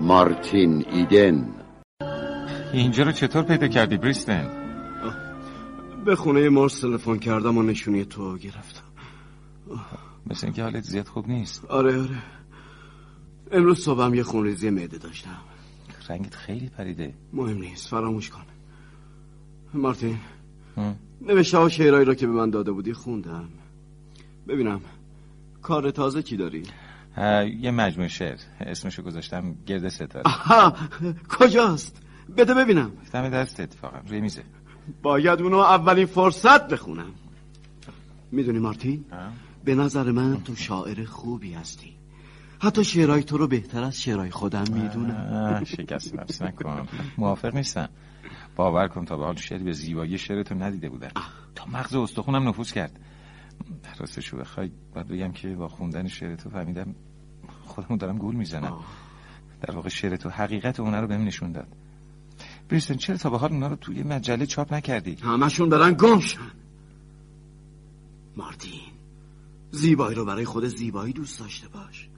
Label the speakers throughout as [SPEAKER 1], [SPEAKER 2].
[SPEAKER 1] مارتین ایدن.
[SPEAKER 2] اینجا رو چطور پیدا کردی بریستن؟
[SPEAKER 3] به خونه مارس تلفن کردم و نشونی تو گرفتم.
[SPEAKER 2] مثل اینکه حالت زیاد خوب نیست.
[SPEAKER 3] آره آره. امروز صبحم یه خونریزی معده داشتم.
[SPEAKER 2] رنگت خیلی پریده.
[SPEAKER 3] مهم نیست فراموش کن. مارتین نوشته ها شعرهایی را که به من داده بودی خوندم. ببینم کار تازه چی داری؟
[SPEAKER 2] یه مجموعه شعر. اسمشو گذاشتم گرد ستاره.
[SPEAKER 3] آها کجاست؟ بده ببینم.
[SPEAKER 2] دم دست اتفاقا. روی میزه
[SPEAKER 3] باید اونو اولین فرصت بخونم. می‌دونی مارتین؟ به نظر من تو شاعر خوبی هستی. حتی شعرهای تو رو بهتر از شعرهای خودم می‌دونم.
[SPEAKER 2] شکست نفس نکن. موافق نیستم. باور کن تا به حال شعری به زیبایی شعر تو ندیده بودم. تا مغز استخونم نفوذ کرد. راستشو بخوای باید بگم که با خوندن شعر تو فهمیدم خودمون دارم گول می‌زنم. در واقع شعر تو حقیقت اونه رو بهم نشون داد. بریستن چرا تا به حال اونا رو توی مجله چاپ نکردی؟
[SPEAKER 3] همشون برن گمشن مارتین زیبایی رو برای خود زیبایی دوست داشته باش.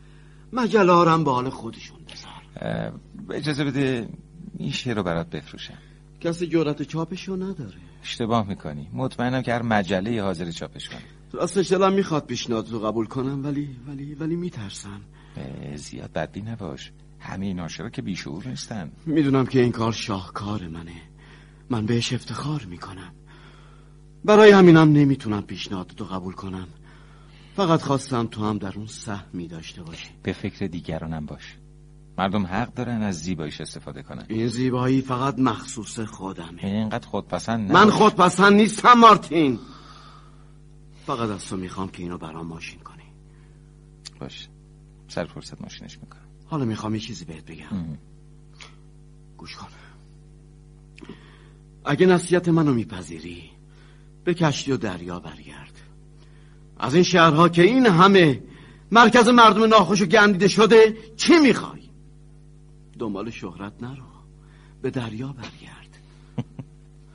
[SPEAKER 3] مجله هم به حال خودشون بذار.
[SPEAKER 2] اجازه بده این شعر رو برات بفروشم.
[SPEAKER 3] کسی جرأت چاپشو نداره.
[SPEAKER 2] اشتباه می‌کنی. مطمئنم که هر مجله حاضر چاپش کنه.
[SPEAKER 3] راستش دلم می‌خواد پیشنهاد رو قبول کنم ولی ولی ولی میترسم.
[SPEAKER 2] زیاد بدبی نباش. همه این ناشرا که بیشعور نیستن.
[SPEAKER 3] می‌دونم که این کار شاهکار منه. من بهش افتخار می‌کنم. برای همینم نمی‌تونم پیشنهاد رو قبول کنم. فقط خواستم تو هم در اون سهمی داشته باشی.
[SPEAKER 2] به فکر دیگرانم باش. مردم حق دارن از زیباییش استفاده کنن.
[SPEAKER 3] این زیبایی فقط مخصوص خودمه.
[SPEAKER 2] اینقدر خودپسند
[SPEAKER 3] من خودپسند نیستم مارتین. فقط از تو می‌خوام که اینو برام ماشین کنی.
[SPEAKER 2] باش. سر فرصت ماشینش می‌کنم.
[SPEAKER 3] حالا می‌خوام یه چیزی بهت بگم. گوش کن. اگه نصیحت منو میپذیری به کشتی و دریا برگرد. از این شهرها که این همه مرکز مردم ناخوش و گندیده شده چی می‌خوای؟ دنبال شهرت نرو. به دریا برگرد.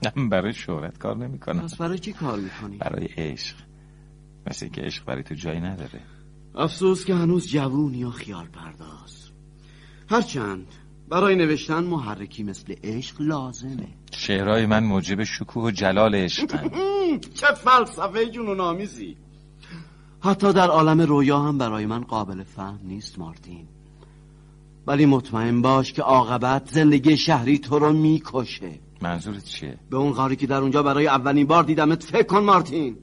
[SPEAKER 2] من برای شهرت کار نمی کنم
[SPEAKER 3] پس برای چی کار می‌کنی؟
[SPEAKER 2] برای عشق. مثل که عشق برای تو جایی نداره.
[SPEAKER 3] افسوس که هنوز جوونی و خیال پرداز. هرچند برای نوشتن محرکی مثل عشق لازمه.
[SPEAKER 2] شعرهای من موجب شکوه و جلال عشق
[SPEAKER 3] چه فلسفه جنون آمیزی حتی در عالم رویا هم برای من قابل فهم نیست مارتین. ولی مطمئن باش که عاقبت زندگی شهری تو رو می‌کشه.
[SPEAKER 2] منظورت چیه؟
[SPEAKER 3] به اون غاری که در اونجا برای اولین بار دیدمت فکر کن مارتین.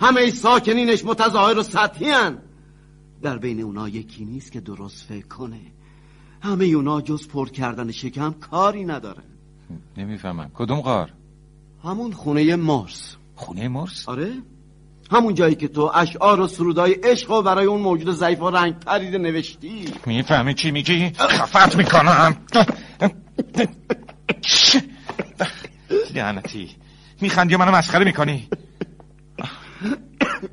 [SPEAKER 3] همه ای ساکنینش متظاهر و سطحی هن. در بین اونا یکی نیست که درست فکر کنه. همه اونا جز پر کردن شکم کاری ندارن.
[SPEAKER 2] نمی‌فهمم. کدوم غار؟
[SPEAKER 3] همون خونه مرس
[SPEAKER 2] خونه مرس؟
[SPEAKER 3] آره. همون جایی که تو اشعار و سرودای عشق و برای اون موجود ضعیف و رنگ پریده نوشتی.
[SPEAKER 2] می‌فهمی چی میگی؟ خفت می‌کنم. لعنتی. میخندی و منو مسخره می‌کنی.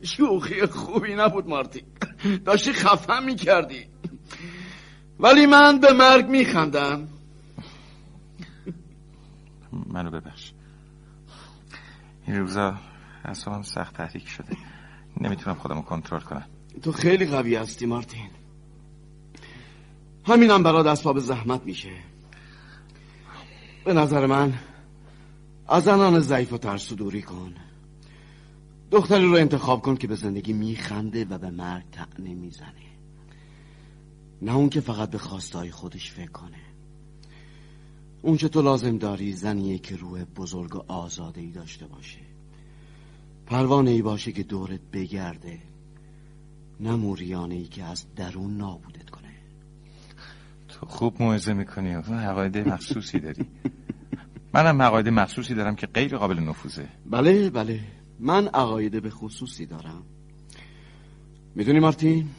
[SPEAKER 3] شوخی خوبی نبود مارتی. داشتی خفن می‌کردی. ولی من به مرگ میخندم.
[SPEAKER 2] منو ببخش. این روزا اصابم سخت تحریک شده. نمی‌تونم خودمو کنترل کنم.
[SPEAKER 3] تو خیلی قوی هستی مارتین همینم برات اسباب زحمت میشه. به نظر من از زنان ضعیف و ترس دوری کن. دختری رو انتخاب کن که به زندگی میخنده و به مرگ تعنی می‌زنه. نه اون که فقط به خواستای خودش فکر کنه. اون چه تو لازم داری زنیه که روح بزرگ و آزاده ای داشته باشه. پروانه ای باشه که دورت بگرده. نه موریانه ای که از درون نابودت کنه.
[SPEAKER 2] تو خوب موعظه می‌کنی و عقاید مخصوصی داری. منم عقاید مخصوصی دارم که غیر قابل نفوذه.
[SPEAKER 3] بله بله. من عقاید به خصوصی دارم. می‌دونی مارتین؟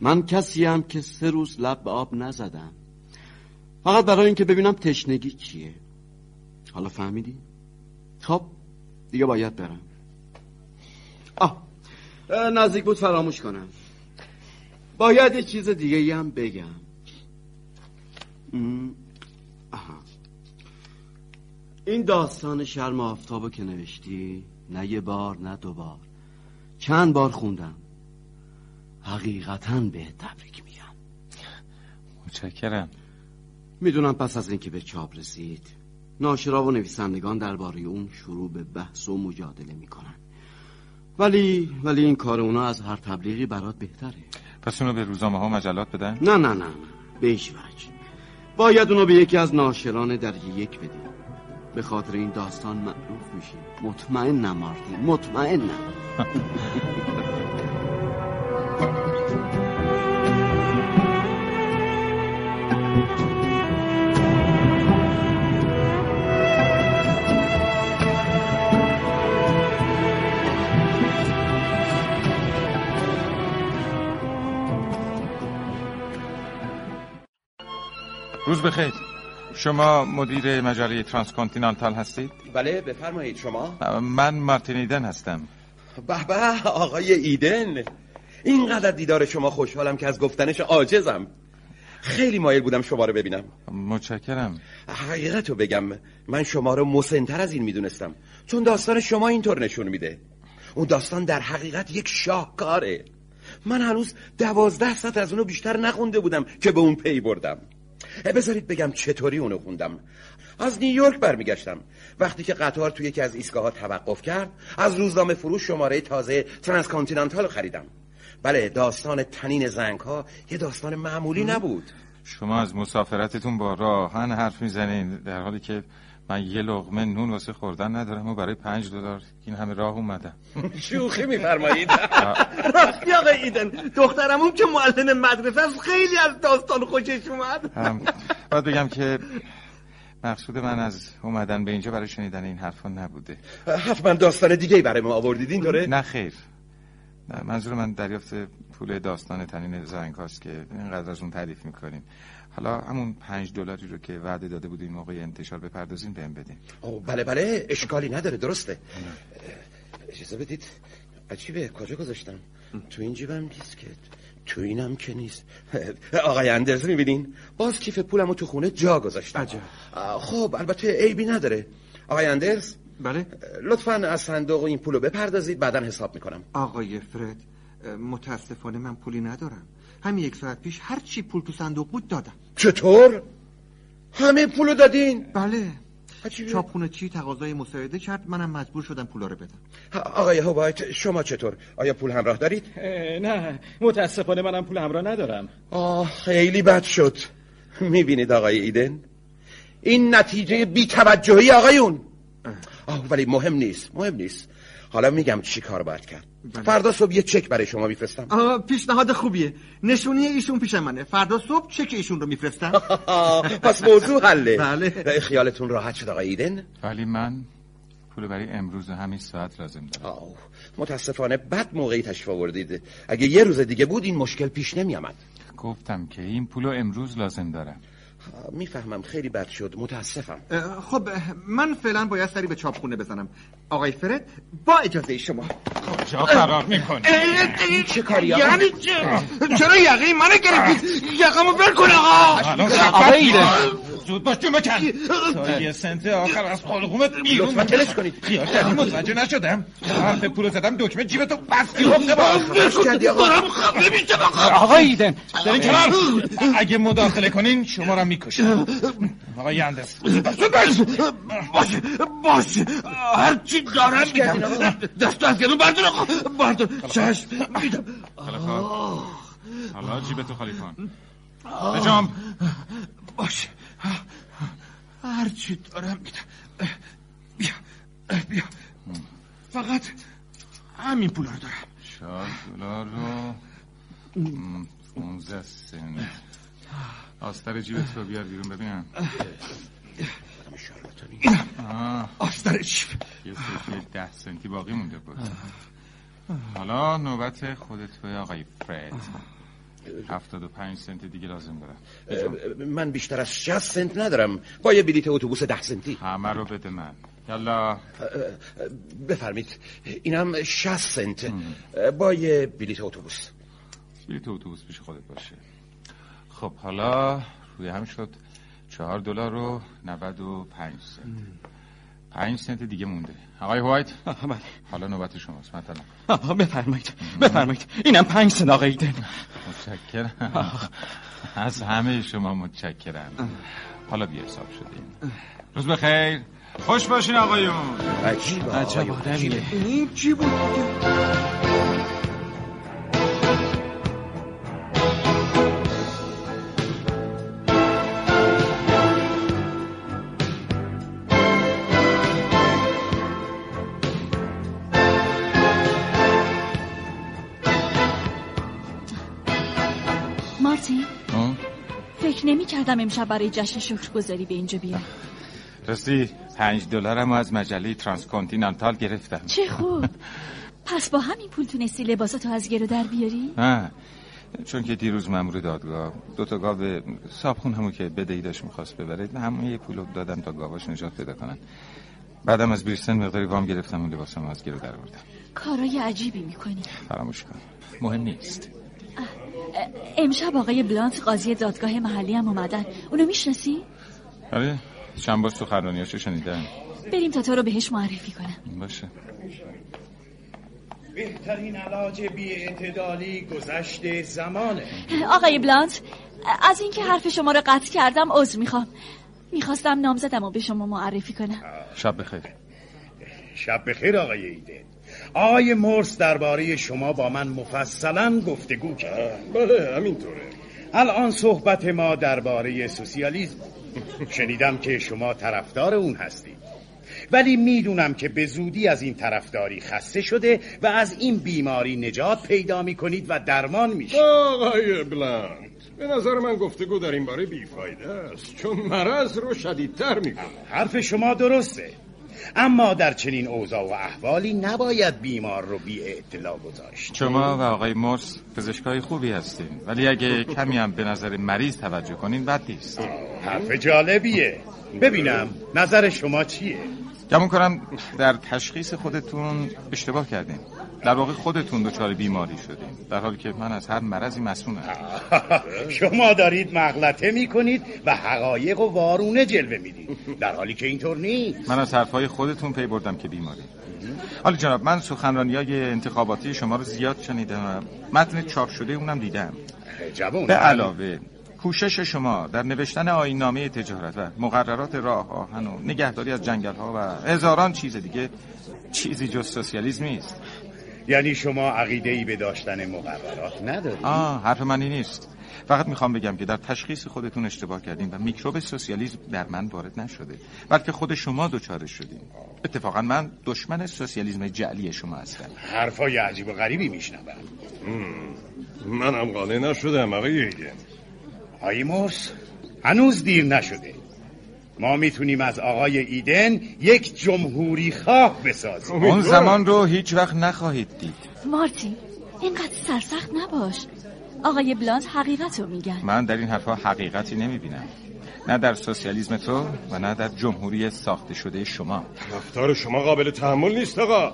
[SPEAKER 3] من کسیم که سه روز لب به آب نزدم. فقط برای اینکه ببینم تشنگی چیه. حالا فهمیدی؟ خب دیگه باید برم. آه نزدیک بود فراموش کنم. باید یه چیز دیگه هم بگم. آها. این داستان شرم آفتابو که نوشتی؟ نه یه بار نه دو بار. چند بار خوندم. حقیقتا به تبریک میگم.
[SPEAKER 2] متشکرم.
[SPEAKER 3] می‌دونم پس از اینکه به چاپ رسید ناشرا و نویسندگان درباره اون شروع به بحث و مجادله می‌کنن. ولی ولی این کار اونا از هر تبلیغی برات بهتره.
[SPEAKER 2] پس اونو به روزنامه ها مجلات بدن؟
[SPEAKER 3] نه نه نه نه. به هیچ وجه. باید اونو به یکی از ناشران درجه یک بدیم. به خاطر این داستان معروف میشه مطمئن مارتین. مطمئنم.
[SPEAKER 2] روز بخیر. شما مدیر مجله ترانسکانتینانتال هستید؟
[SPEAKER 1] بله بفرمایید شما؟
[SPEAKER 2] من مارتین ایدن هستم.
[SPEAKER 1] به به آقای ایدن. اینقدر دیدار شما خوشحالم که از گفتنش عاجزم. خیلی مایل بودم شما رو ببینم.
[SPEAKER 2] متشکرم.
[SPEAKER 1] حقیقت رو بگم من شما رو مسنتر از این می‌دونستم. چون داستان شما اینطور نشون میده. اون داستان در حقیقت یک شاهکاره. من هنوز دوازده ساعت از اونو بیشتر نخونده بودم که به اون پی بردم. بذارید بگم چطوری اونو خوندم. از نیویورک برمیگشتم. وقتی که قطار توی یکی از ایستگاه توقف کرد از روزنامه فروش شماره تازه ترانسکانتینانتال خریدم. بله داستان تنین زنگ ها یه داستان معمولی نبود.
[SPEAKER 2] شما از مسافرتتون با راه‌آهن حرف می‌زنین در حالی که من یه لقمه نون واسه خوردن ندارم و برای پنج دلار. این همه راه اومدم
[SPEAKER 1] شوخی میفرمایید.
[SPEAKER 3] راستی آقا ایدن دخترمون که معلم مدرسه است خیلی از داستان خوشش اومد.
[SPEAKER 2] باید بگم که مقصود من از اومدن به اینجا برای شنیدن این حرفا نبوده.
[SPEAKER 1] حتما داستان دیگه برای ما آوردید اینطوره
[SPEAKER 2] نه خیر. نه منظور من دریافت پول داستان تنین زنگ هاست که اینقدر از اون تعریف می‌کنین. حالا همون پنج دلاری رو که وعده داده بودین موقع انتشار بپردازین بهم بدین.
[SPEAKER 1] او بله بله اشکالی نداره درسته. اجازه بدید. عجیبه کجا گذاشتم؟ تو این جیبم نیست که تو اینم که نیست. آقای اندرز می‌بینین؟ باز کیف پولمو تو خونه جا گذاشتم.
[SPEAKER 3] عجب.
[SPEAKER 1] خب البته عیبی نداره. آقای اندرز؟
[SPEAKER 3] بله.
[SPEAKER 1] لطفا از صندوق این پولو بپردازید بعدا حساب می‌کنم.
[SPEAKER 4] آقای فرد متاسفانه من پولی ندارم. همین یک ساعت پیش هر چی پول تو صندوق بود دادم.
[SPEAKER 1] چطور؟ همه پولو دادین؟
[SPEAKER 4] بله. چاپخونه چی؟ تقاضای مساعده کرد. منم مجبور شدم پولا رو بدم.
[SPEAKER 1] آقای هوایت شما چطور؟ آیا پول همراه دارید؟
[SPEAKER 5] نه. متاسفانه منم پول همراه ندارم.
[SPEAKER 1] آه خیلی بد شد. می‌بینید آقای ایدن؟ این نتیجه بیتوجهی آقایون. آه ولی مهم نیست مهم نیست. حالا میگم چی کار باید کرد. فردا صبح یه چک برای شما میفرستم.
[SPEAKER 4] آه، پیشنهاد خوبیه. نشونی ایشون پیش منه. فردا صبح چک ایشون رو میفرستم.
[SPEAKER 1] پس موضوع حله.
[SPEAKER 4] بله.
[SPEAKER 1] خیالتون راحت شد آقای ایدن؟
[SPEAKER 2] ولی من پول برای امروز و همین ساعت لازم دارم.
[SPEAKER 1] آه متاسفانه بد موقعی تشریف آوردید. اگه یه روز دیگه بود این مشکل پیش نمیامد
[SPEAKER 2] گفتم که این پولو امروز لازم دارم.
[SPEAKER 1] می‌فهمم خیلی بد شد. متاسفم.
[SPEAKER 4] خب من فعلا باید سری به چاپخونه بزنم. آقای فرد با اجازه شما.
[SPEAKER 2] کجا فرار می‌کنی؟
[SPEAKER 1] چه کاری
[SPEAKER 4] یعنی چه؟ چرا یقه منو گرفتید یقمو بر کن آقا.
[SPEAKER 2] آقای ایده. زود باش جو بکن تا یه سنت آخر از خالقومت بیرون
[SPEAKER 1] لطفا تلش کنید
[SPEAKER 2] خیال کردی متوجه نشدم. حرف پولو زدم دکمه جیبتو بستی حفظه باش
[SPEAKER 1] آقا
[SPEAKER 4] دارم خفه میشم
[SPEAKER 2] آقای ایدن دارین کنار. اگه مداخله کنین شما را می‌کشم. آقای اندرس
[SPEAKER 4] باشه باشه هرچی دارم میدم دست از گلو بردار آقا. بردار. چشم. میدم
[SPEAKER 2] حالا جیبتو خالی کن بجام
[SPEAKER 4] باشه هرچی دارم میدم بیا بیا. فقط همین پول رو دارم.
[SPEAKER 2] چهار دلار رو. 15 سنت. آستر جیبت رو بیار بیرون ببینم
[SPEAKER 4] آستر چیپ
[SPEAKER 2] یه سکه ده سنتی باقی مونده بود. حالا نوبت خودت به آقای فرد هفتاد و پنج سنت دیگه لازم دارم.
[SPEAKER 1] من بیشتر از 60 سنت ندارم. با یه بلیت اتوبوس ده سنتی.
[SPEAKER 2] همه رو بده من. یالا
[SPEAKER 1] بفرمید اینم 60 سنت. با یه بلیت اتوبوس.
[SPEAKER 2] بلیت اتوبوس پیش خودت باشه. خب حالا روی هم شد. چهار دلار و نود و پنج سنت. پنج سنت دیگه مونده. آقای هوایت؟
[SPEAKER 5] بله.
[SPEAKER 2] حالا نوبت شماست مثلا
[SPEAKER 5] آها بفرمایید. بفرمایید. اینم پنج سن آقای ایدن
[SPEAKER 2] متشکرم. از همه شما متشکرم. حالا بی حساب شدیم روز بخیر. خوش باشین آقایون.
[SPEAKER 1] عجیب
[SPEAKER 5] عجب آدمیه.
[SPEAKER 3] این چی بود؟
[SPEAKER 6] کردم امشب برای جشن شکرگزاری به اینجا بیام.
[SPEAKER 2] راستی پنج دلارم از مجله ترانسکانتینانتال گرفتم.
[SPEAKER 6] چه خوب. پس با همین پول تونستی لباساتو از گرو در بیاری؟
[SPEAKER 2] ها چون که دیروز مامور دادگاه دو تا گاو صابخون همون که بدهی داشت می‌خواست ببره همه یه پولو دادم تا گاواش نجات پیدا کنن. بعدم از بریسندن مقداری وام گرفتم اون لباسم از گرو در آوردم
[SPEAKER 6] کارای عجیبی می‌کنی.
[SPEAKER 2] فراموش کن. مهم نیست.
[SPEAKER 6] امشب آقای بلانت قاضی دادگاه محلی هم اومدن. اونو می‌شناسی؟
[SPEAKER 2] آره چند باز تو خرانیاشو شنیدم.
[SPEAKER 6] بریم تا تو رو بهش معرفی کنم.
[SPEAKER 2] باشه.
[SPEAKER 7] بهترین علاج بی اعتدالی گذشت زمانه.
[SPEAKER 6] آقای بلانت از اینکه حرف شما رو قطع کردم عذر می‌خوام. می‌خواستم نامزدم رو به شما معرفی کنم.
[SPEAKER 2] شب بخیر.
[SPEAKER 7] شب بخیر آقای ایده. آقای مورس درباره شما با من مفصلا گفتگو کرد.
[SPEAKER 8] بله همینطوره.
[SPEAKER 7] الان صحبت ما درباره سوسیالیسم. شنیدم که شما طرفدار اون هستید. ولی می‌دونم که به زودی از این طرفداری خسته شده و از این بیماری نجات پیدا می‌کنید و درمان میشه
[SPEAKER 8] آقای بلند به نظر من گفتگو در این باره بیفایده است چون مرض رو شدیدتر می‌کنه.
[SPEAKER 7] حرف شما درسته. اما در چنین اوضاع و احوالی نباید بیمار رو بی اطلاع گذاشت.
[SPEAKER 2] شما و آقای مورس پزشکای خوبی هستین. ولی اگه کمی هم به نظر مریض توجه کنین بد نیست.
[SPEAKER 7] حرف جالبیه. ببینم نظر شما چیه؟
[SPEAKER 2] گمون کنم در تشخیص خودتون اشتباه کردین. در واقع خودتون دچار بیماری شدین. در حالی که من از هر مرضی مسئولم
[SPEAKER 7] شما دارید مغلطه می‌کنید و حقایق و وارونه جلوه می‌دید. در حالی که اینطور نیست.
[SPEAKER 2] من از حرفهای خودتون پی بردم که بیماری. حالا جناب من سخنرانی های انتخاباتی شما رو زیاد شنیدم متن چاپ شده اونم دیدم.
[SPEAKER 7] جوان
[SPEAKER 2] به علاوه کوشش شما در نوشتن آینامه تجارت و مقررات راه آهن و نگهداری از جنگل ها و هزاران چیز دیگه چیزی جز سوسیالیسم نیست.
[SPEAKER 7] یعنی شما عقیده ای به داشتن مقررات ندارید
[SPEAKER 2] آه حرف من این نیست. فقط می‌خوام بگم که در تشخیص خودتون اشتباه کردین و میکروب سوسیالیسم در من وارد نشده بلکه خود شما دچارش شدین اتفاقا من دشمن سوسیالیسم جعلی شما هستم.
[SPEAKER 7] حرفای عجیب و غریبی میشنوم.
[SPEAKER 8] منم قانع نشدم آقای ایگن
[SPEAKER 7] آقای مورس هنوز دیر نشده. ما می‌تونیم از آقای ایدن یک جمهوری خواه بسازیم.
[SPEAKER 2] اون زمان رو هیچ وقت نخواهید دید.
[SPEAKER 6] مارتین اینقدر سرسخت نباش. آقای بلانت حقیقت رو میگن.
[SPEAKER 2] من در این حرفها حقیقتی نمی‌بینم. نه در سوسیالیسم تو و نه در جمهوری ساخته شده شما.
[SPEAKER 8] رفتار شما قابل تحمل نیست آقا.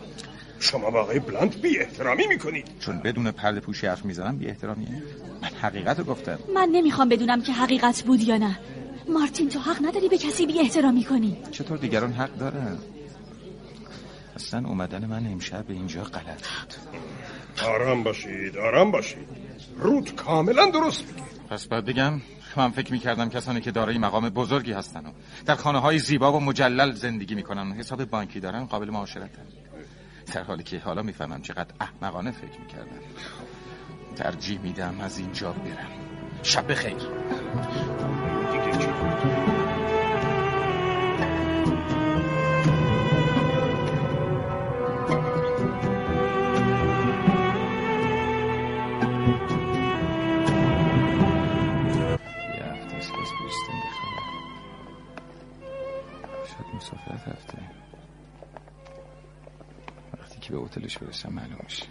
[SPEAKER 8] شما با آقای بلند بی احترامی می‌کنید.
[SPEAKER 2] چون بدون پرده پوشی حرف می‌زنم بی احترامیه. من حقیقت رو گفتم.
[SPEAKER 6] من نمی‌خوام بدونم که حقیقت بود یا نه. مارتین تو حق نداری به کسی بی احترامی کنی.
[SPEAKER 2] چطور دیگران حق دارن؟ اصلا اومدن من امشب به اینجا غلط بود.
[SPEAKER 8] آرام باشید آرام باشید. رود کاملا درست میگه.
[SPEAKER 2] پس باید بگم من فکر می‌کردم کسانی که دارای مقام بزرگی هستن و در خانه های زیبا و مجلل زندگی می‌کنن. و حساب بانکی دارن قابل معاشرتن در حالی که حالا می‌فهمم چقدر احمقانه فکر می‌کردم. ترجیح میدم از اینجا برم. شب بخیر. هتلش برسم معلوم میشه.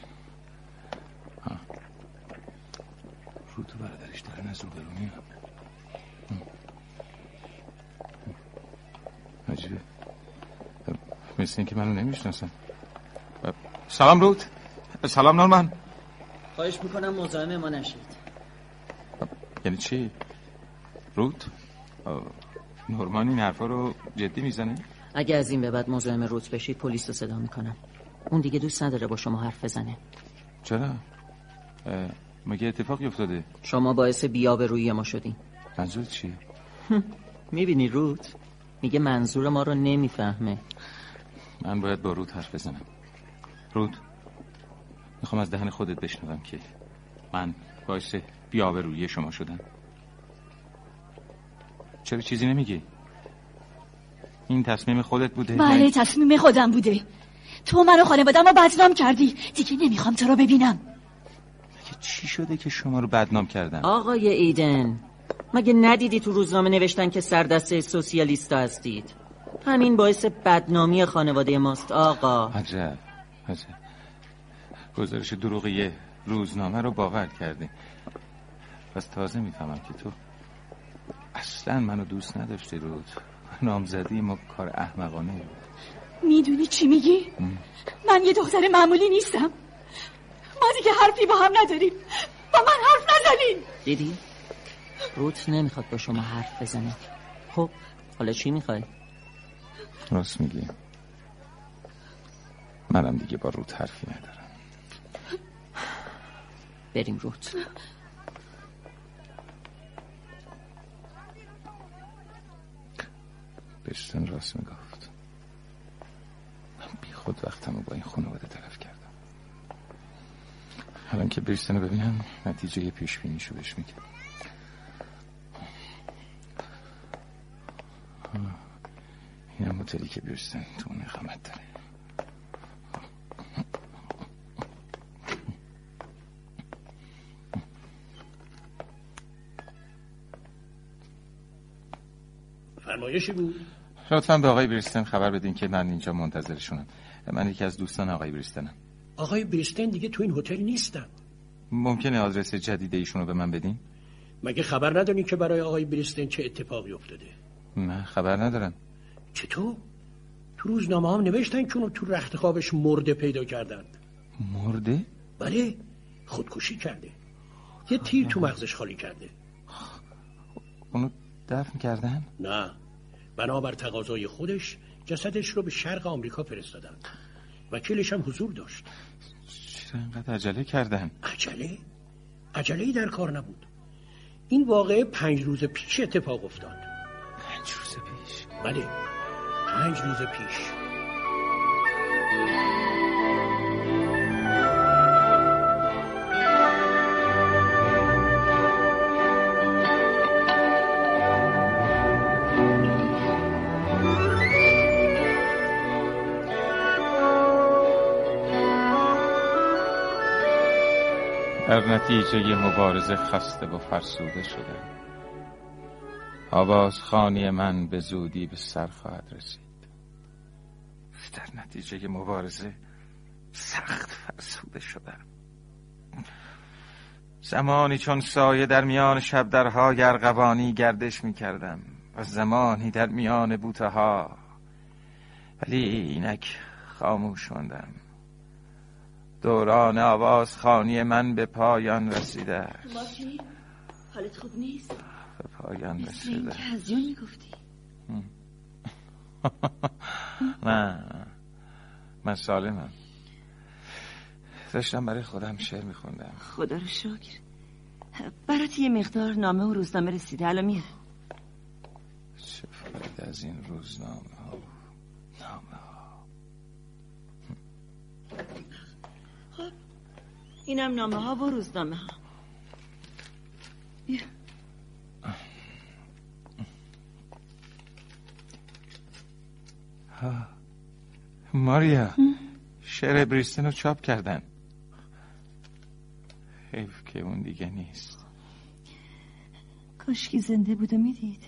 [SPEAKER 2] ها. رو تو برادرش دارن از روبرو میان عجیبه. مثل اینکه منو نمی‌شناسن. سلام رود. سلام نورمن
[SPEAKER 9] خواهش می‌کنم مزاحم ما نشید.
[SPEAKER 2] یعنی چی؟ رود؟ نورمان این حرفا رو جدی می‌زنه؟
[SPEAKER 9] اگه از این به بعد مزاحم روت بشید پلیس رو صدا می‌کنم. اون دیگه دوست نداره با شما حرف بزنه
[SPEAKER 2] چرا؟ مگه اتفاقی افتاده؟
[SPEAKER 9] شما باعث بیاب روی ما شدین
[SPEAKER 2] منظور چیه؟
[SPEAKER 9] می‌بینی روت میگه منظور ما رو نمی‌فهمه
[SPEAKER 2] من باید با رود حرف بزنم رود می‌خوام از دهن خودت بشنوم که من باعث بیاورویی شما شدم چرا چیزی نمیگی؟ این تصمیم خودت بوده؟
[SPEAKER 6] بله تصمیم خودم بوده تو منو خانوادم رو بدنام کردی. دیگه نمی‌خوام تو رو ببینم.
[SPEAKER 2] مگه چی شده که شما رو بدنام کردن؟
[SPEAKER 9] آقای ایدن مگه ندیدی تو روزنامه نوشتن که سردسته سوسیالیستا هستید؟ همین باعث بدنامی خانواده ماست آقا.
[SPEAKER 2] عجب عجب. گزارش دروغی روزنامه رو باور کرده پس تازه می‌فهمم که تو اصلا منو دوست نداشتی رود. نامزدی ما کار احمقانه. بود
[SPEAKER 6] می‌دونی چی میگی؟ من یه دختر معمولی نیستم. ما دیگه حرفی با هم نداریم. با من حرف نزنین.
[SPEAKER 9] دیدی؟ روت نمی‌خواد با شما حرف بزنه. خب حالا چی می‌خوای؟
[SPEAKER 2] راست میگی. منم دیگه با رود حرفی ندارم.
[SPEAKER 9] بریم روت.
[SPEAKER 2] بشتن راست بی خود وقتم رو با این خانواده تلف کردم. الان که بریستن رو ببینم نتیجه پیش بینیشو بهش میگم. آه، اینم هتلی که بریستن تو اون اقامت داره.
[SPEAKER 10] فرمایشی بود؟
[SPEAKER 2] لطفا به آقای بریستن خبر بدین که من اینجا منتظرشونم. من یکی از دوستان آقای بریستنم.
[SPEAKER 10] آقای بریستن دیگه تو این هتل نیستن.
[SPEAKER 2] ممکنه آدرس جدید ایشون رو به من بدین؟
[SPEAKER 10] مگه خبر ندارین که برای آقای بریستن چه اتفاقی افتاده؟
[SPEAKER 2] نه خبر ندارم.
[SPEAKER 10] چطور؟ تو روزنامه هم نوشتن که اونو تو رخت خوابش مرده پیدا کردن
[SPEAKER 2] مرده؟
[SPEAKER 10] بله خودکشی کرده. یه تیر تو مغزش خالی کرده.
[SPEAKER 2] اونو دفن کردن؟
[SPEAKER 10] نه بنابر تقاضای خودش جسدش رو به شرق آمریکا فرستادن. وکیلش هم حضور داشت.
[SPEAKER 2] چرا انقدر عجله کردن؟
[SPEAKER 10] عجله؟ عجله در کار نبود. این واقعه پنج روز پیش اتفاق افتاد.
[SPEAKER 2] پنج روز پیش؟
[SPEAKER 10] بله. پنج روز پیش.
[SPEAKER 2] در نتیجه مبارزه خسته و فرسوده شدم. آواز خانی من به زودی به سر خواهد رسید. در نتیجه مبارزه سخت فرسوده شدم. زمانی چون سایه در میان شب درهای ارغوانی گردش می کردم و زمانی در میان بوته ها ولی اینک خاموش ماندم. دوران آواز خانی من به پایان رسیده است.
[SPEAKER 6] حالت خوب نیست؟
[SPEAKER 2] به پایان رسیده
[SPEAKER 6] از جون می‌گفتی.
[SPEAKER 2] نه من سالمم. داشتم برای خودم شعر میخوندم.
[SPEAKER 11] خدا رو شکر. برات یه مقدار نامه و روزنامه رسیده. الان میاره
[SPEAKER 2] چه فاید از این روزنامه ها نامه ها
[SPEAKER 11] اینم نامه ها و روزنامه ها بیا
[SPEAKER 2] ها. ماریا شعر بریستن رو چاپ کردن. حیف که اون دیگه نیست.
[SPEAKER 11] کاشکی زنده بود و می‌دید.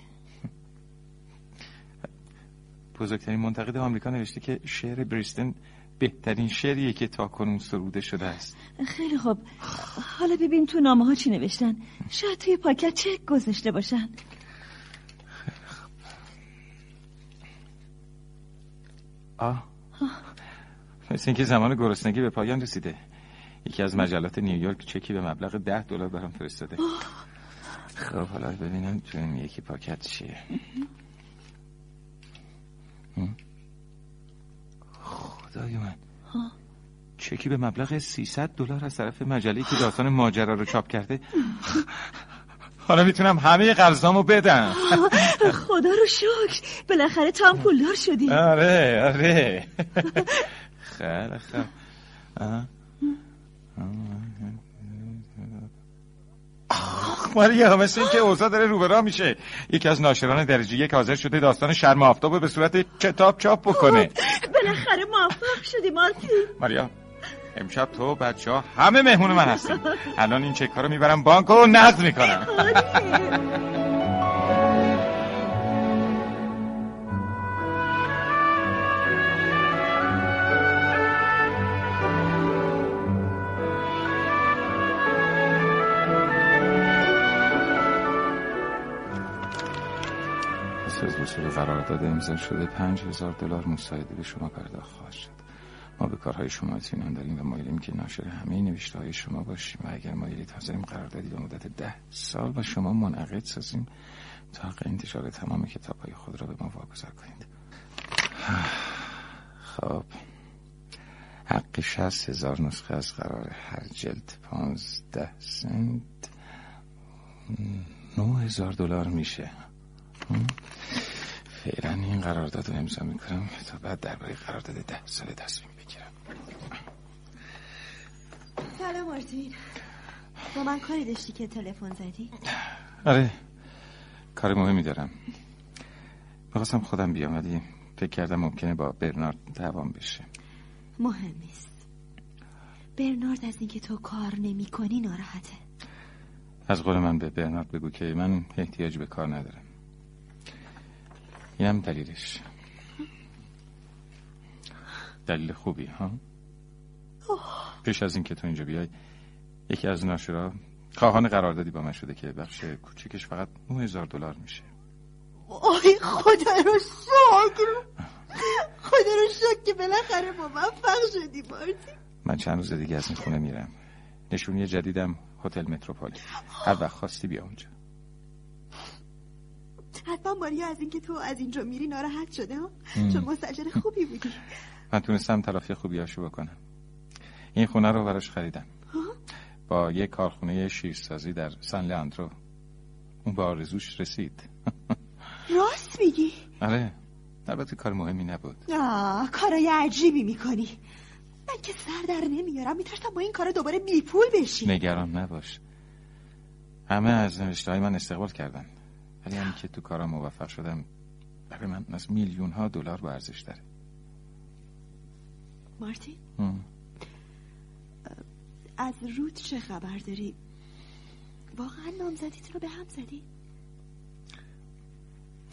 [SPEAKER 2] بزرگترین منتقد آمریکا نوشته که شعر بریستن بهترین شعریه که تا کنون سروده شده است.
[SPEAKER 11] خیلی خوب. حالا ببین تو نامه ها چی نوشتن. شاید توی پاکت چک گذاشته باشن.
[SPEAKER 2] آه. مثل اینکه زمان گرسنگی به پایان رسیده. یکی از مجلات نیویورک چکی به مبلغ ده دلار برام فرستاده. خب حالا ببینم تو این یکی پاکت چیه هم؟ خدای من چکی به مبلغ 300 دلار از طرف مجله که داستان ماجرا رو چاپ کرده. حالا می‌تونم همه قرضامو بدم.
[SPEAKER 11] خدا رو شکر. بالاخره تو هم پولدار شدی.
[SPEAKER 2] آره آره. خیلی خب ماریا مثل این که اوضاع داره روبرا میشه. یکی از ناشران درجه یک حاضر شده داستان شرم آفتاب به صورت کتاب چاپ بکنه.
[SPEAKER 11] بالاخره موفق شدی مارتی
[SPEAKER 2] ماریا امشب تو بچه ها همه مهمون من هستیم. الان این چک رو می‌برم بانک و نقد می‌کنم. از وصول قرارداد امضا شده پنج هزار دلار مساعده به شما پرداخت خواهد شد. به کارهای شما اطمینان داریم و مایلیم که ناشر همه نوشته های شما باشیم و اگر مایلید حاضریم قراردادی به مدت ده سال و شما منعقد سازیم تا حق انتشار تمام کتاب های خود را به ما واگذار کنید. خب. حق شست هزار نسخه از قرار هر جلد پانزده سنت. نه هزار دلار میشه. فعلا این قرارداد رو امضا می‌کنم تا بعد درباره قرارداد ده سال تصمیم بگیرم.
[SPEAKER 11] سلام مارتین با من کاری داشتی که تلفن زدی؟
[SPEAKER 2] آره کار مهمی دارم. می‌خواستم خودم بیام ولی فکر کردم ممکنه با برنارد دوام بشه.
[SPEAKER 11] مهم نیست. برنارد از اینکه تو کار نمی کنی ناراحته.
[SPEAKER 2] از قول من به برنارد بگو که من احتیاج به کار ندارم. اینم دلیلش. دلیل خوبی ها؟ پیش از اینکه تو اینجا بیای یکی از ناشرا خواهان قراردادی با من شده که بخش کوچیکش فقط 9000 دلار میشه.
[SPEAKER 11] آی خدا رو شکر. خدا رو شکر که بالاخره موفق شدی مارتی.
[SPEAKER 2] من چند روز دیگه از این خونه میرم. نشونی جدیدم هتل متروپول هر وقت خواستی بیا اونجا.
[SPEAKER 11] حتما ماریا از اینکه تو از اینجا میری ناراحت شده ها؟ چون مستجر خوبی بودی.
[SPEAKER 2] من تونستم تلافی خوبی هاشو بکنم. این خونه رو براش خریدم. با یه کارخونه شیرسازی در سن لندرو اون با آرزوش رسید.
[SPEAKER 11] راست میگی؟
[SPEAKER 2] آره. البته کار مهمی نبود.
[SPEAKER 11] آه کارای عجیبی می‌کنی. من که سر در نمیارم میترسم با این کار دوباره بیپول بشی.
[SPEAKER 2] نگران نباش. همه از نوشته های من استقبال کردن ولی همین که تو کارا موفق شدم برای من از میلیون ها دلار با ارزش داره.
[SPEAKER 11] مارتین؟ از رود چه خبر داری؟ واقعا نامزدیت رو به هم زدی؟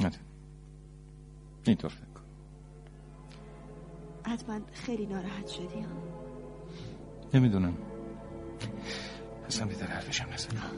[SPEAKER 2] نه. اینطور فکر کن
[SPEAKER 11] حتما خیلی ناراحت شدی ها؟
[SPEAKER 2] نمی‌دونم. اصلا بیدار حرفشم نزنم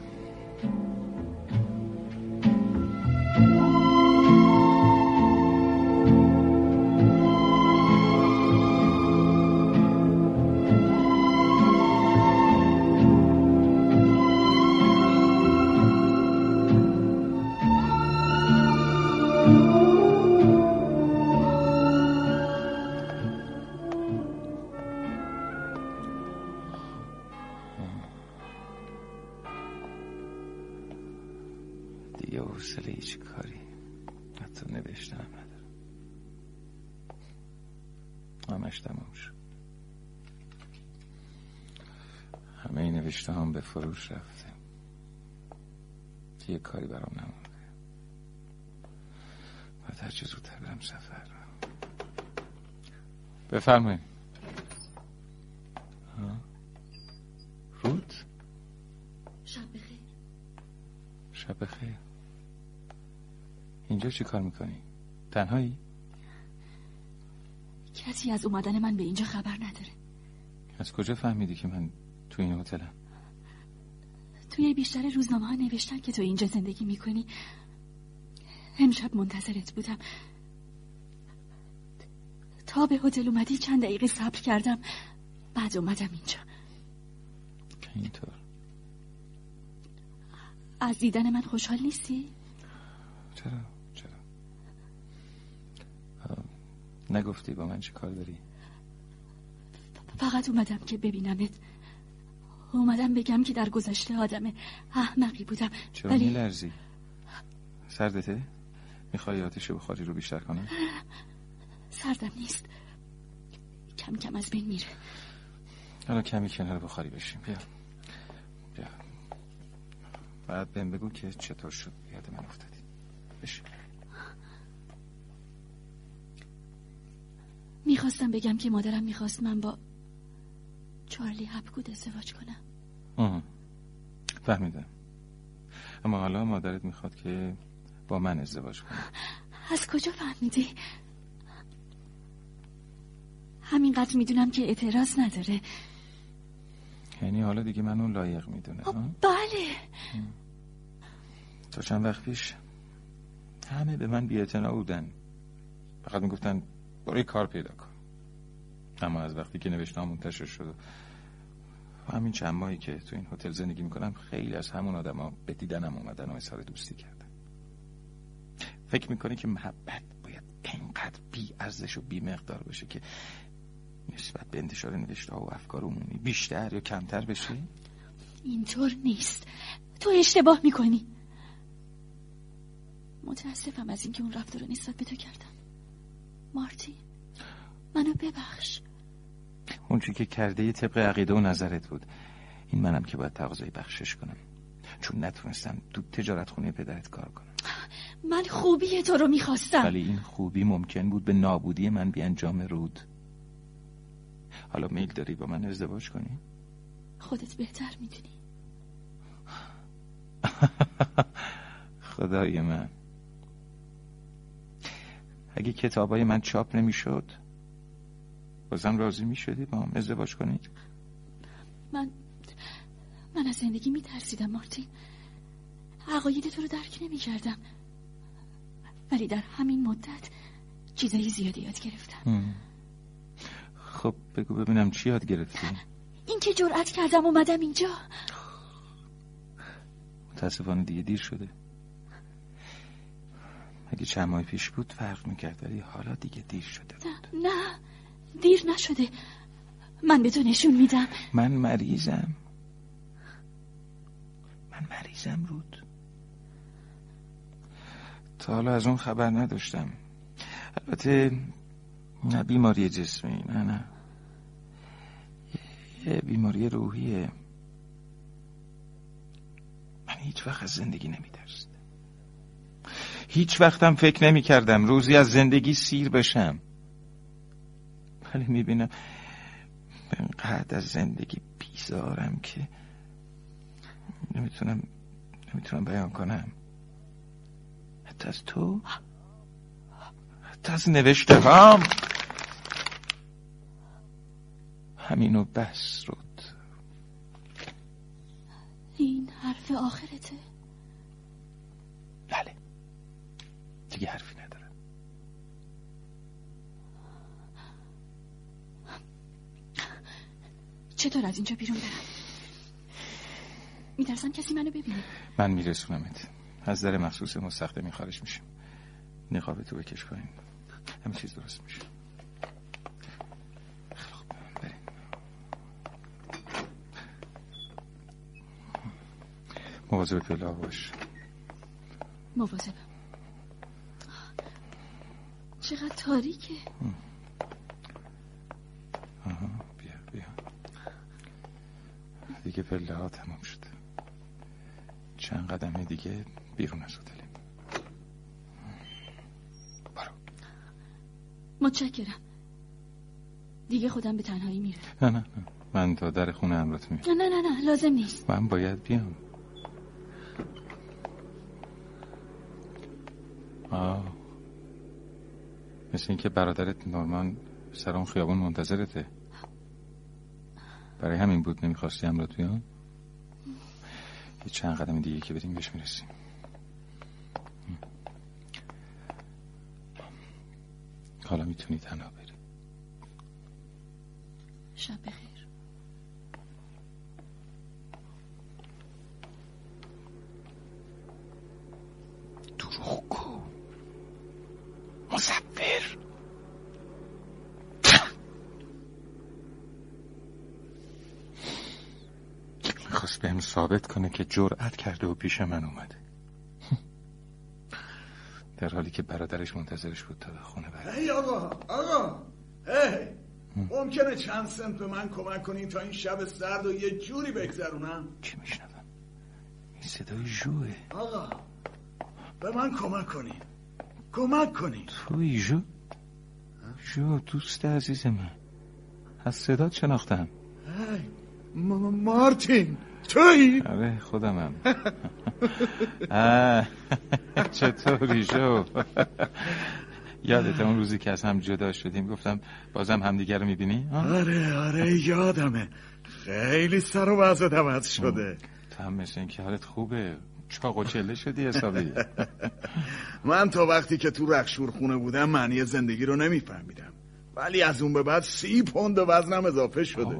[SPEAKER 2] فروش رفته. یه کاری برام نمونده. باید هر چه زودتر برم سفر. بفرمایید. رود؟
[SPEAKER 11] شب بخیر.
[SPEAKER 2] شب بخیر. اینجا چی کار می‌کنی؟ تنهایی؟
[SPEAKER 6] کسی از اومدن من به اینجا خبر نداره.
[SPEAKER 2] از کجا فهمیدی که من تو این هتلم؟
[SPEAKER 6] توی بیشتر روزنامه ها نوشتن که تو اینجا زندگی می‌کنی امشب منتظرت بودم تا به هتل اومدی چند دقیقه صبر کردم بعد اومدم اینجا
[SPEAKER 2] اینطور
[SPEAKER 6] از دیدن من خوشحال نیستی؟
[SPEAKER 2] چرا؟ چرا؟ نگفتی با من چه کار داری؟
[SPEAKER 6] فقط اومدم که ببینمت اومدم بگم که در گذشته آدم احمقی بودم.
[SPEAKER 2] چرا
[SPEAKER 6] ولی
[SPEAKER 2] میلرزی؟ سردته؟ می‌خوای آتش بخاری رو بیشتر کنم؟
[SPEAKER 6] سردم نیست. کم کم از بین میره.
[SPEAKER 2] حالا کمی کنار بخاری بشیم. بیا. بیا. بعد بهم بگو که چطور شد یاد من افتادی. بشین.
[SPEAKER 6] می‌خواستم بگم که مادرم می‌خواست من با چارلی هپگود ازدواج کنم.
[SPEAKER 2] آها. فهمیدم. اما حالا مادرت می‌خواد که با من ازدواج کنه.
[SPEAKER 6] از کجا فهمیدی؟ همینقدر می‌دونم که اعتراض نداره.
[SPEAKER 2] یعنی حالا دیگه منو لایق می‌دونه ها؟
[SPEAKER 6] بله.
[SPEAKER 2] تا چند وقت پیش همه به من بی‌اعتنا بودن. فقط می‌گفتن برو یه کار پیدا کن. اما از وقتی که نوشتم منتشر شد. همین چند ماهی که تو این هتل زندگی می‌کنم خیلی از همون آدما به دیدنم اومدن و اظهار دوستی کردن. فکر می‌کنی که محبت باید اینقدر بی ارزش و بی مقدار باشه که نسبت به انتشار نوشته و افکار عمومی بیشتر یا کمتر بشه؟
[SPEAKER 6] اینطور نیست. تو اشتباه می‌کنی. متاسفم از اینکه اون رفتار رو نسبت به تو کردم. مارتین منو ببخش.
[SPEAKER 2] اون چی که کرده یه طبق عقیده و نظرت بود. این منم که باید تقاضای بخشش کنم. چون نتونستم تو تجارت خونه پدرت کار کنم.
[SPEAKER 6] من خوبی تو رو می‌خواستم.
[SPEAKER 2] ولی این خوبی ممکن بود به نابودی من بی انجام رود. حالا میل داری با من ازدواج کنی؟
[SPEAKER 6] خودت بهتر می‌دونی.
[SPEAKER 2] خدای من. اگه کتابای من چاپ نمی‌شد بازم راضی می‌شدی؟ با هم ازدواج کنید؟
[SPEAKER 6] من من از زندگی میترسیدم مارتین. عقاید تو رو درک نمی‌کردم. ولی در همین مدت چیزای زیادی یاد گرفتم.
[SPEAKER 2] خب بگو ببینم چی یاد گرفتی.
[SPEAKER 6] اینکه جرأت کردم اومدم اینجا.
[SPEAKER 2] متاسفانه دیگه دیر شده. اگه چند ماه پیش بود فرق می‌کرد ولی حالا دیگه دیر شده
[SPEAKER 6] نه نه. دیر نشده. من به تو نشون میدم.
[SPEAKER 2] من مریضم. من مریضم رود. تا حالا از اون خبر نداشتم. البته نه بیماری جسمی نه نه. یه بیماری روحیه. من هیچ وقت از زندگی نمیترسیدم هیچ وقتم فکر نمی کردم روزی از زندگی سیر بشم. ولی می‌بینم انقدر از زندگی بیزارم که نمی‌تونم نمی‌تونم بیان کنم. حتی از تو؟ حتی از نوشته هم همینو بس رود.
[SPEAKER 6] این حرف آخرته؟
[SPEAKER 2] بله. دیگه حرفی ندارم
[SPEAKER 6] چطور از اینجا بیرون برم؟ میترسم کسی منو ببینه.
[SPEAKER 2] من میرسونمت. از در مخصوص مستخدمی خارج میشم نقاب تو بکش پایین. همه چیز درست میشه. خب بریم. مواظب پله باش.
[SPEAKER 6] مواظبم. چقدر تاریکه
[SPEAKER 2] آها بیا بیا دیگه پله ها تمام شده. چند قدم دیگه بیرون از هتلیم.
[SPEAKER 6] متشکرم. دیگه خودم به تنهایی میرم.
[SPEAKER 2] نه نه نه. من تا در خونه امرات میرم.
[SPEAKER 6] نه نه نه نه لازم نیست.
[SPEAKER 2] من باید بیام. آه. مثل اینکه برادرت نورمان سر اون خیابون منتظرته. برای همین بود نمی‌خواستی امرات بیام یه چند قدم دیگه که بریم بهش می‌رسیم. حالا می‌تونی تنها بری.
[SPEAKER 6] شب بخیر.
[SPEAKER 2] ثابت کنه که جرأت کرده و پیش من اومده. در حالی که برادرش منتظرش بود تا به خونه برد
[SPEAKER 12] هی آقا آقا هی ممکنه چند سنت به من کمک کنین تا این شب سرد و یه جوری بگذرونم؟
[SPEAKER 2] چی میشنوم؟ این صدای جوه.
[SPEAKER 12] آقا به من کمک کنین. کمک کنین.
[SPEAKER 2] توی جو؟ جو دوست عزیز من. از صدات شناختم
[SPEAKER 12] هی م- مارتین. توی
[SPEAKER 2] آره خودمم. چطوری جو یادت اون روزی که از هم جدا شدیم گفتم بازم همدیگه رو می‌بینی؟
[SPEAKER 12] آره آره یادمه. خیلی سر و وضعت عوض شده.
[SPEAKER 2] تو هم مثل این که حالت خوبه. چاق و چله شدی حسابی.
[SPEAKER 12] من تا وقتی که تو رخشور خونه بودم معنی زندگی رو نمیفهمیدم. ولی از اون به بعد سی پوند وزنم اضافه شده.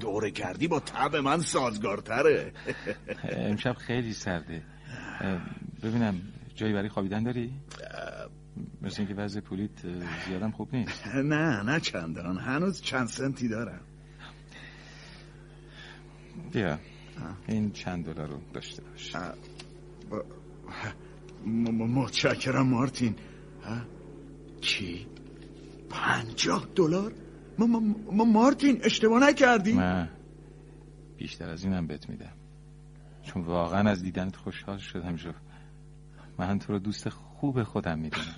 [SPEAKER 12] دوره کردی با تب من سازگارتره.
[SPEAKER 2] امشب خیلی سرده. ببینم جایی برای خوابیدن داری؟ مثل اینکه وضع پولیت زیادم خوب نیست.
[SPEAKER 12] نه نه چندان. هنوز چند سنتی دارم.
[SPEAKER 2] بیا. این چند دلار رو داشته باش.
[SPEAKER 12] متشکرم مارتین. ها؟ پنجاه دلار؟ م- م- م- مارتین اشتباه نکردی؟
[SPEAKER 2] نه. بیشتر از اینم بهت میدم. چون واقعا از دیدنت خوشحال شدم جو. من تو رو دوست خوب خودم می‌دونم.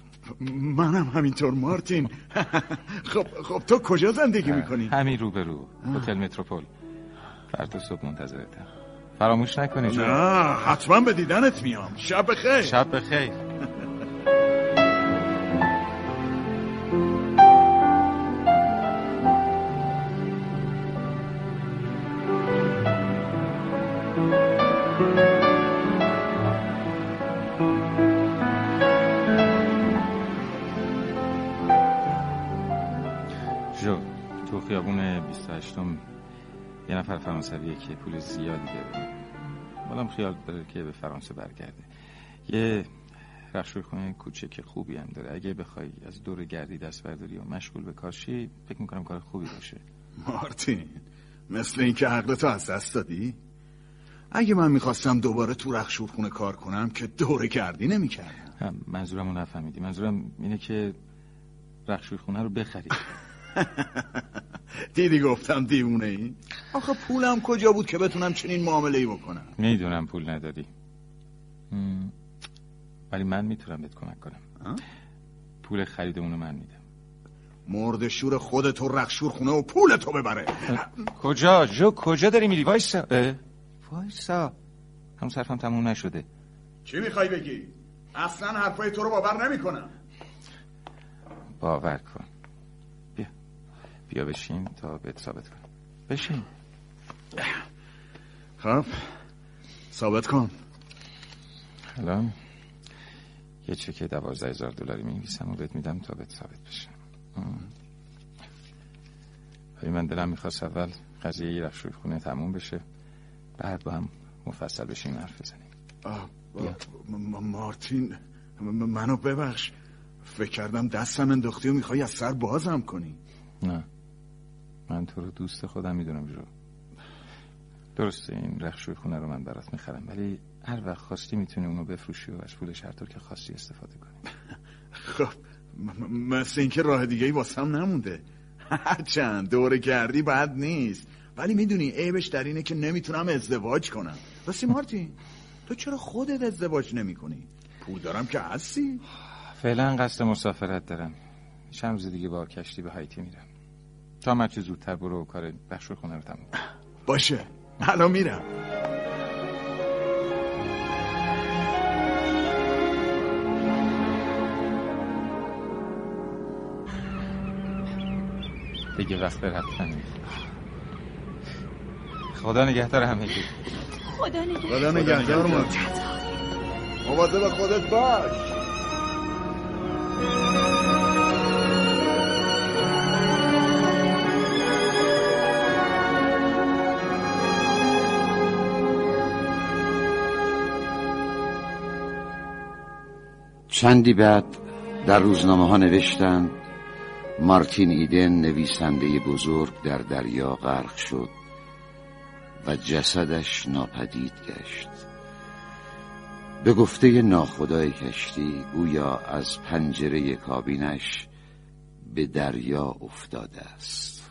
[SPEAKER 12] منم همینطور مارتین. خب خب تو کجا زندگی می‌کنی؟
[SPEAKER 2] همین رو به رو هتل متروپول. فردا صبح منتظرتم فراموش نکنی جو.
[SPEAKER 12] نه حتما به دیدنت میام. شب بخیر.
[SPEAKER 2] شب بخیر. فرانسویه که پول زیادی داره. مالم خیال داره که به فرانسه برگرده. یه رخشوی خونه کوچک خوبی هم داره. اگه بخوای از دور گردی دست برداری و مشغول به کارشی فکر می‌کنم کار خوبی باشه.
[SPEAKER 12] مارتین مثل اینکه عقلتو از دست دادی؟ اگه من می‌خواستم دوباره تو رخشورخونه کار کنم که دوره گردی نمی‌کردم.
[SPEAKER 2] منظورم رو نفهمیدی. منظورم اینه که رخشوی خونه رو بخری.
[SPEAKER 12] دیدی گفتم دیوونه ای؟ آخه پولم کجا بود که بتونم چنین معامله ای بکنم؟
[SPEAKER 2] می‌دونم پول نداری. ولی من می‌تونم بهت کمک کنم. پول خرید اونو من میدم.
[SPEAKER 12] مرد شور خودتو رخشور خونه و پولتو ببره.
[SPEAKER 2] کجا؟ جو کجا داری میری؟ وایسا. وایسا. همون صرفم تموم نشده.
[SPEAKER 12] چی می‌خوای بگی؟ اصلا حرفای تو رو باور نمی‌کنم.
[SPEAKER 2] باور کن. بیا بشین تا بهت ثابت کنم بشین.
[SPEAKER 12] خب ثابت کن.
[SPEAKER 2] الان یه چک دوازده هزار دلاری می نویسم و بهت میدم تا بهت ثابت بشه. ولی من دلم می‌خواست اول قضیه یه رفت خونه تموم بشه بعد با هم مفصل بشیم حرف بزنیم.
[SPEAKER 12] مارتین منو ببخش. فکر کردم دستم انداختی و می‌خوای از سر بازم کنی.
[SPEAKER 2] نه. من تو رو دوست خودم می‌دونم جو درسته این رخشوی خونه رو من برات می‌خرم ولی هر وقت خواستی می‌تونی اونو بفروشی و از پولش هر طور که خواستی استفاده کنی.
[SPEAKER 12] خب مثل اینکه راه دیگه ای واسم نمونده. چند دوره کردی بد نیست. ولی می‌دونی عیبش در اینه که نمی‌تونم ازدواج کنم. راستی مارتین تو چرا خودت ازدواج نمی کنی؟ پول دارم که هستی؟
[SPEAKER 2] فعلا قصد مسافرت دارم. چند روز دیگه با کشتی به هایتی میرم. تا مچه زودتر برو کار بخش خونه رو تموم.
[SPEAKER 12] باشه. الان میرم.
[SPEAKER 2] دیگه وقت رفتن نیست. خدا نگهدار همگی
[SPEAKER 6] خدا نگهدار.
[SPEAKER 12] خدا نگهدار مواظب خودت باش.
[SPEAKER 3] چندی بعد در روزنامه ها نوشتند مارتین ایدن نویسنده بزرگ در دریا غرق شد
[SPEAKER 13] و جسدش ناپدید گشت. به گفته ناخدای کشتی گویا از پنجره کابینش به دریا افتاده است.